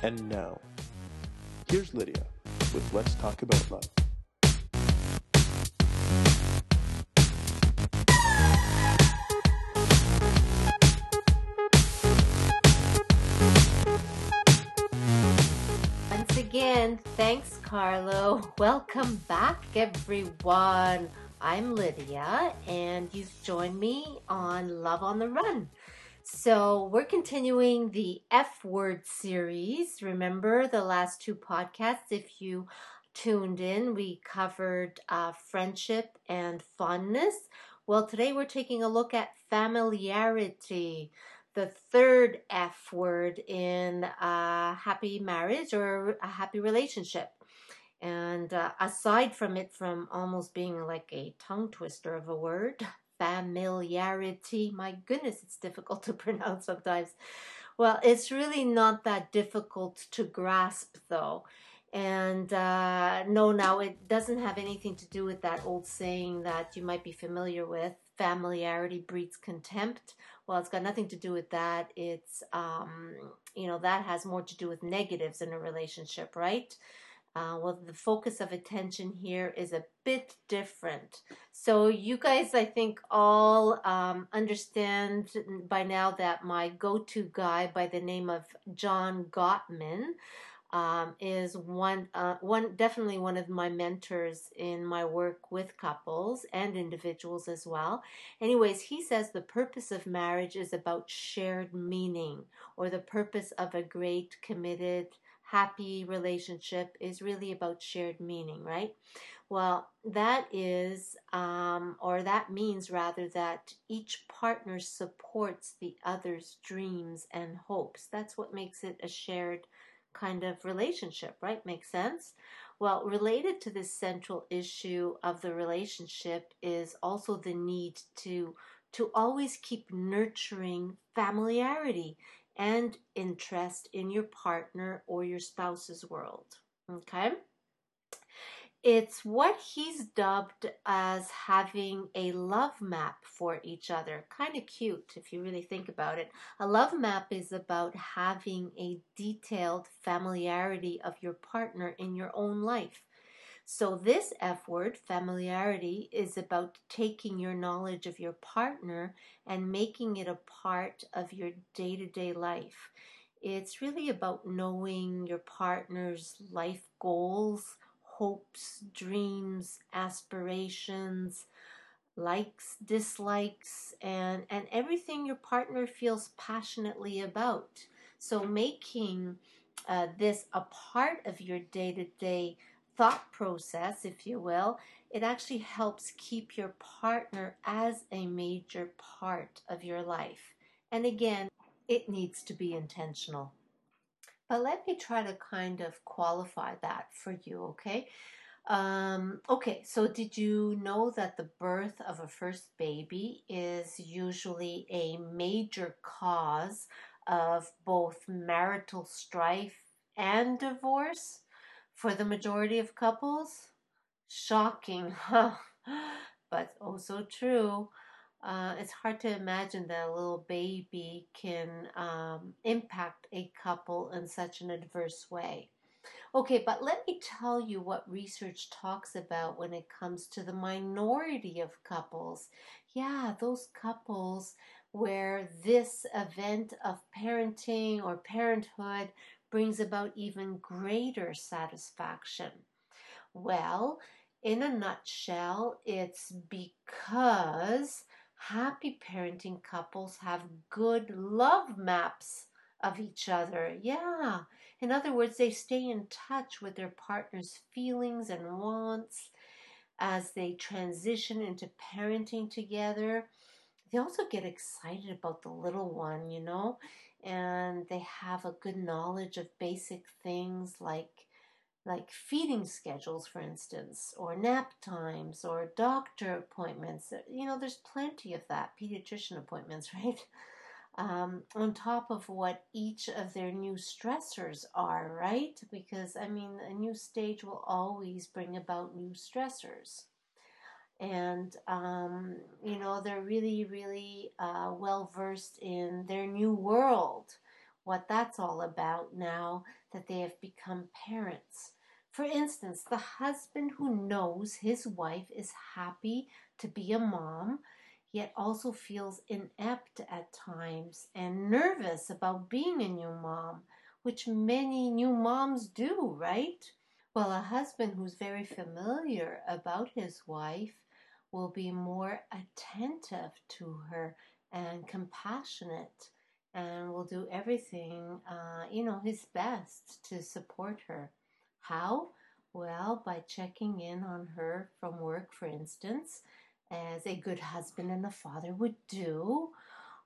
And now, here's Lydia with Let's Talk About Love. Once again, thanks, Carlo. Welcome back, everyone. I'm Lydia, and you've joined me on Love on the Run. So, we're continuing the F word series. Remember the last two podcasts? If you tuned in, we covered uh, friendship and fondness. Well, today we're taking a look at familiarity, the third F word in a happy marriage or a happy relationship. And uh, aside from it, from almost being like a tongue twister of a word, familiarity, my goodness, it's difficult to pronounce sometimes. Well, it's really not that difficult to grasp, though. And uh, no, now it doesn't have anything to do with that old saying that you might be familiar with familiarity breeds contempt. Well, it's got nothing to do with that. It's, um, you know, that has more to do with negatives in a relationship, right? Uh, well, the focus of attention here is a bit different. So, you guys, I think, all um, understand by now that my go to guy by the name of John Gottman um, is one, uh, one, definitely one of my mentors in my work with couples and individuals as well. Anyways, he says the purpose of marriage is about shared meaning, or the purpose of a great, committed, happy relationship is really about shared meaning, right? Well, that is, um, or that means rather that each partner supports the other's dreams and hopes. That's what makes it a shared kind of relationship, right? Makes sense? Well, related to this central issue of the relationship is also the need to to always keep nurturing familiarity and interest in your partner or your spouse's world. Okay? It's what he's dubbed as having a love map for each other. Kind of cute if you really think about it. A love map is about having a detailed familiarity of your partner in your own life. So, this F word, familiarity, is about taking your knowledge of your partner and making it a part of your day to day life. It's really about knowing your partner's life goals, hopes, dreams, aspirations, likes, dislikes, and, and everything your partner feels passionately about. So, making uh, this a part of your day to day thought process, if you will, it actually helps keep your partner as a major part of your life. And again, it needs to be intentional. But let me try to kind of qualify that for you, okay? Um, okay, so did you know that the birth of a first baby is usually a major cause of both marital strife and divorce? For the majority of couples. Shocking, huh? but also true. Uh, it's hard to imagine that a little baby can um, impact a couple in such an adverse way. Okay, but let me tell you what research talks about when it comes to the minority of couples. Yeah, those couples where this event of parenting or parenthood brings about even greater satisfaction? Well, in a nutshell, it's because happy parenting couples have good love maps of each other. Yeah. In other words, they stay in touch with their partner's feelings and wants as they transition into parenting together. They also get excited about the little one, you know and they have a good knowledge of basic things like like feeding schedules for instance or nap times or doctor appointments. You know there's plenty of that pediatrician appointments right? Um, on top of what each of their new stressors are right? Because i mean a new stage will always bring about new stressors and um, you know they're really really uh, well versed in their new world what that's all about now that they have become parents. For instance, the husband who knows his wife is happy to be a mom, yet also feels inept at times and nervous about being a new mom, which many new moms do, right? Well, a husband who's very familiar about his wife will be more attentive to her and compassionate and will do everything, uh, you know, his best to support her. How? Well, by checking in on her from work, for instance, as a good husband and a father would do,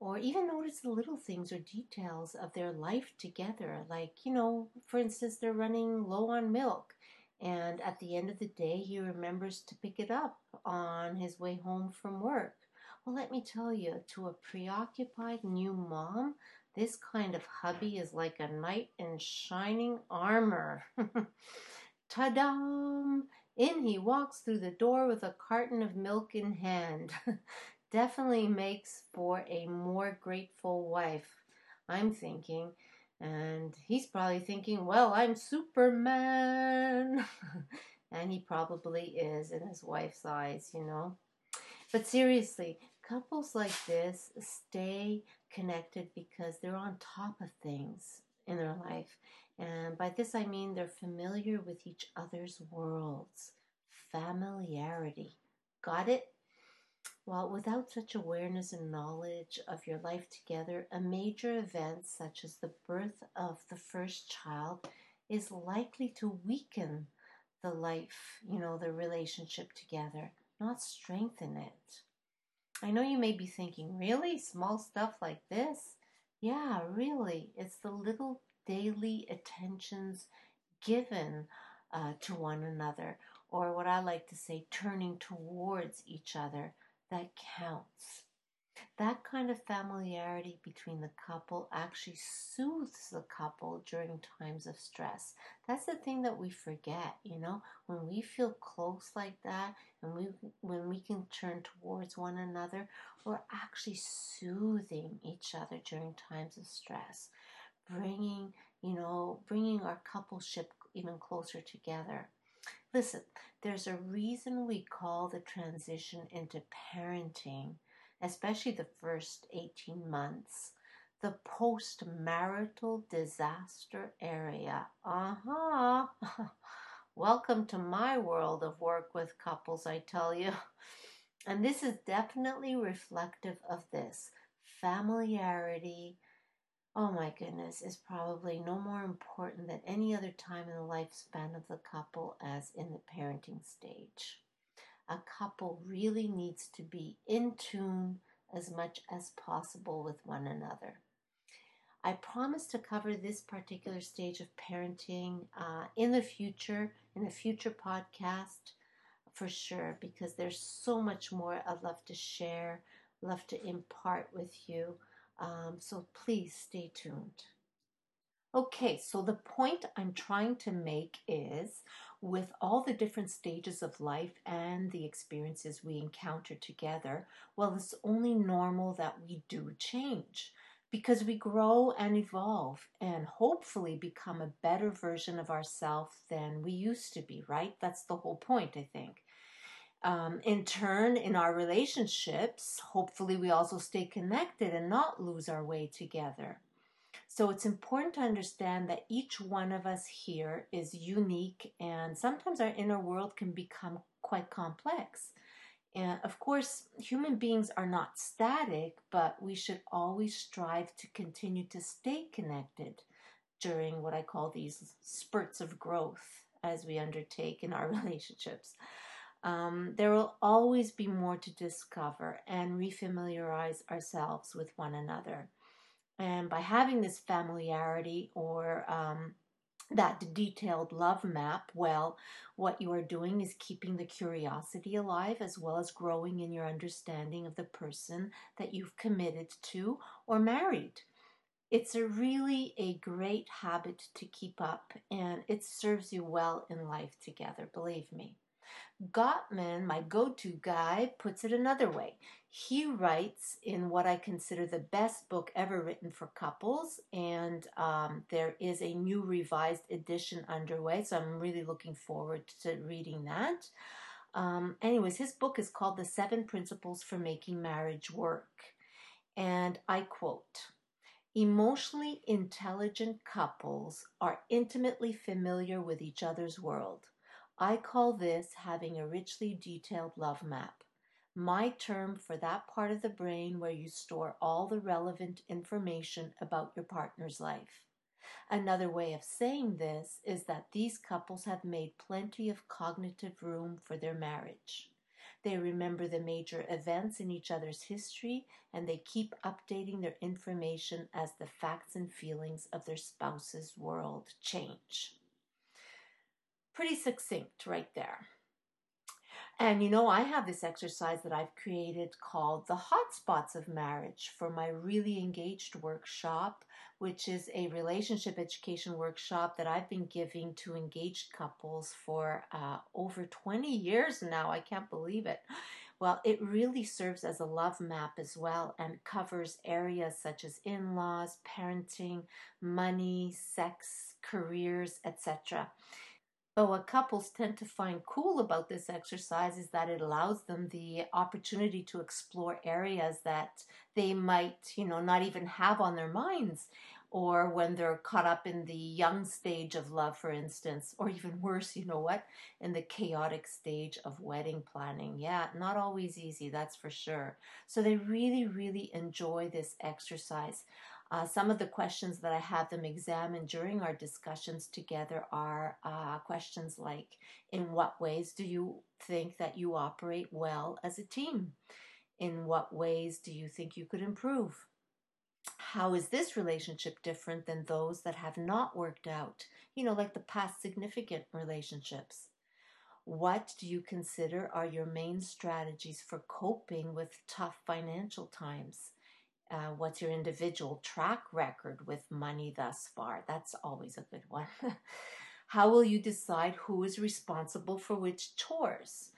or even notice the little things or details of their life together. Like, you know, for instance, they're running low on milk, and at the end of the day, he remembers to pick it up on his way home from work. Well, let me tell you, to a preoccupied new mom, this kind of hubby is like a knight in shining armor. Ta da! In he walks through the door with a carton of milk in hand. Definitely makes for a more grateful wife, I'm thinking. And he's probably thinking, well, I'm Superman. and he probably is in his wife's eyes, you know. But seriously, couples like this stay connected because they're on top of things in their life. And by this I mean they're familiar with each other's worlds. Familiarity. Got it? Well, without such awareness and knowledge of your life together, a major event such as the birth of the first child is likely to weaken the life, you know, the relationship together, not strengthen it. I know you may be thinking, really? Small stuff like this? Yeah, really. It's the little daily attentions given uh, to one another, or what I like to say, turning towards each other, that counts. That kind of familiarity between the couple actually soothes the couple during times of stress. That's the thing that we forget, you know, when we feel close like that and we when we can turn towards one another, we're actually soothing each other during times of stress, bringing, you know, bringing our coupleship even closer together. Listen, there's a reason we call the transition into parenting especially the first 18 months, the post marital disaster area. Uh huh. Welcome to my world of work with couples, I tell you. And this is definitely reflective of this. Familiarity, oh my goodness, is probably no more important than any other time in the lifespan of the couple as in the parenting stage a couple really needs to be in tune as much as possible with one another. I promise to cover this particular stage of parenting uh, in the future, in a future podcast for sure, because there's so much more I'd love to share, love to impart with you. Um, so please stay tuned. Okay, so the point I'm trying to make is with all the different stages of life and the experiences we encounter together, well, it's only normal that we do change because we grow and evolve and hopefully become a better version of ourselves than we used to be, right? That's the whole point, I think. Um, in turn, in our relationships, hopefully we also stay connected and not lose our way together. So it's important to understand that each one of us here is unique, and sometimes our inner world can become quite complex. And of course, human beings are not static, but we should always strive to continue to stay connected during what I call these spurts of growth as we undertake in our relationships. Um, there will always be more to discover and refamiliarize ourselves with one another. And by having this familiarity or um, that detailed love map, well, what you are doing is keeping the curiosity alive as well as growing in your understanding of the person that you've committed to or married. It's a really a great habit to keep up and it serves you well in life together, believe me. Gottman, my go to guy, puts it another way. He writes in what I consider the best book ever written for couples, and um, there is a new revised edition underway, so I'm really looking forward to reading that. Um, anyways, his book is called The Seven Principles for Making Marriage Work. And I quote Emotionally intelligent couples are intimately familiar with each other's world. I call this having a richly detailed love map. My term for that part of the brain where you store all the relevant information about your partner's life. Another way of saying this is that these couples have made plenty of cognitive room for their marriage. They remember the major events in each other's history and they keep updating their information as the facts and feelings of their spouse's world change. Pretty succinct right there. And you know, I have this exercise that I've created called the Hotspots of Marriage for my Really Engaged workshop, which is a relationship education workshop that I've been giving to engaged couples for uh, over 20 years now. I can't believe it. Well, it really serves as a love map as well and covers areas such as in laws, parenting, money, sex, careers, etc. But what couples tend to find cool about this exercise is that it allows them the opportunity to explore areas that they might, you know, not even have on their minds or when they're caught up in the young stage of love, for instance, or even worse, you know what, in the chaotic stage of wedding planning. Yeah, not always easy, that's for sure. So they really, really enjoy this exercise. Uh, some of the questions that I have them examine during our discussions together are uh, questions like In what ways do you think that you operate well as a team? In what ways do you think you could improve? How is this relationship different than those that have not worked out? You know, like the past significant relationships. What do you consider are your main strategies for coping with tough financial times? Uh, what's your individual track record with money thus far? That's always a good one. how will you decide who is responsible for which chores?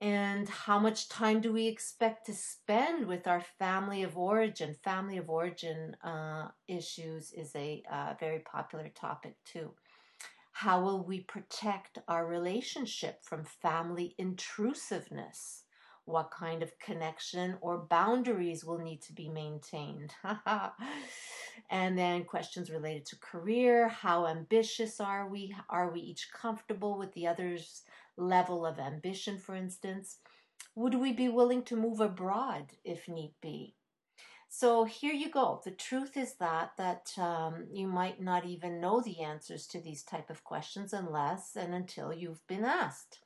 And how much time do we expect to spend with our family of origin? Family of origin uh, issues is a uh, very popular topic too. How will we protect our relationship from family intrusiveness? What kind of connection or boundaries will need to be maintained. and then questions related to career, how ambitious are we? Are we each comfortable with the other's level of ambition, for instance? Would we be willing to move abroad if need be? So here you go. The truth is that that um, you might not even know the answers to these type of questions unless and until you've been asked.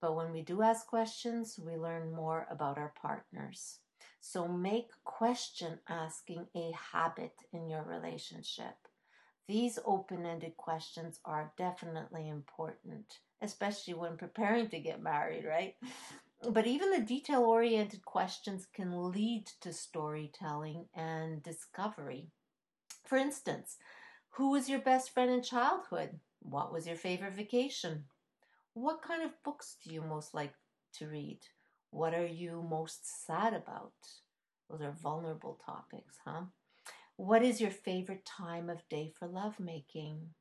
But when we do ask questions, we learn more about our partners. So make question asking a habit in your relationship. These open ended questions are definitely important, especially when preparing to get married, right? But even the detail oriented questions can lead to storytelling and discovery. For instance, who was your best friend in childhood? What was your favorite vacation? What kind of books do you most like to read? What are you most sad about? Those are vulnerable topics, huh? What is your favorite time of day for lovemaking?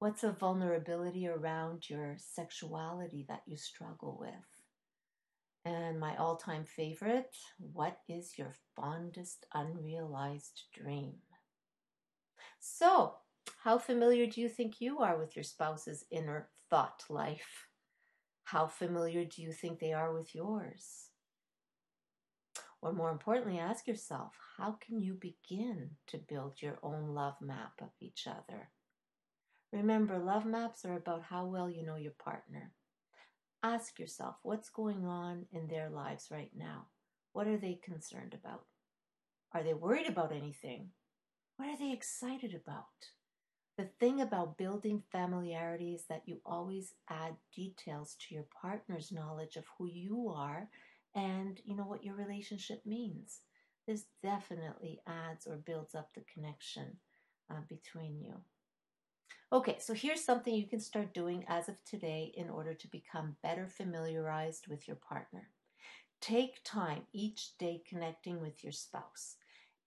What's a vulnerability around your sexuality that you struggle with? And my all time favorite, what is your fondest unrealized dream? So, how familiar do you think you are with your spouse's inner thought life? How familiar do you think they are with yours? Or more importantly, ask yourself how can you begin to build your own love map of each other? Remember, love maps are about how well you know your partner. Ask yourself what's going on in their lives right now. What are they concerned about? Are they worried about anything? What are they excited about? The thing about building familiarity is that you always add details to your partner's knowledge of who you are and you know what your relationship means. This definitely adds or builds up the connection uh, between you. Okay, so here's something you can start doing as of today in order to become better familiarized with your partner. Take time each day connecting with your spouse.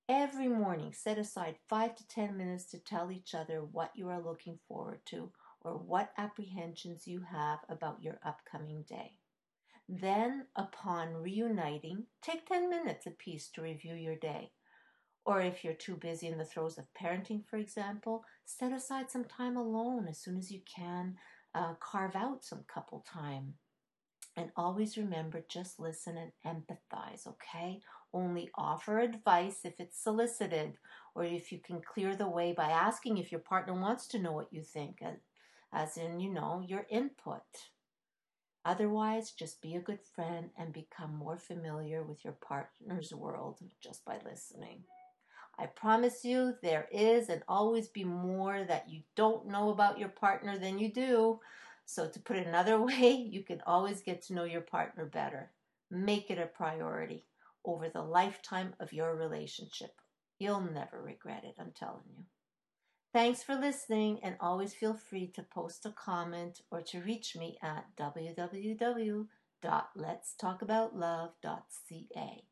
Every morning, set aside five to 10 minutes to tell each other what you are looking forward to or what apprehensions you have about your upcoming day. Then, upon reuniting, take 10 minutes apiece to review your day. Or if you're too busy in the throes of parenting, for example, set aside some time alone as soon as you can. Uh, carve out some couple time. And always remember just listen and empathize, okay? Only offer advice if it's solicited or if you can clear the way by asking if your partner wants to know what you think, as in, you know, your input. Otherwise, just be a good friend and become more familiar with your partner's world just by listening. I promise you, there is and always be more that you don't know about your partner than you do. So, to put it another way, you can always get to know your partner better. Make it a priority over the lifetime of your relationship. You'll never regret it, I'm telling you. Thanks for listening, and always feel free to post a comment or to reach me at www.letstalkaboutlove.ca.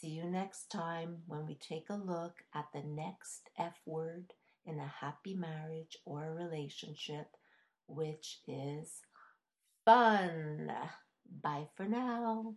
See you next time when we take a look at the next F word in a happy marriage or a relationship, which is fun. Bye for now.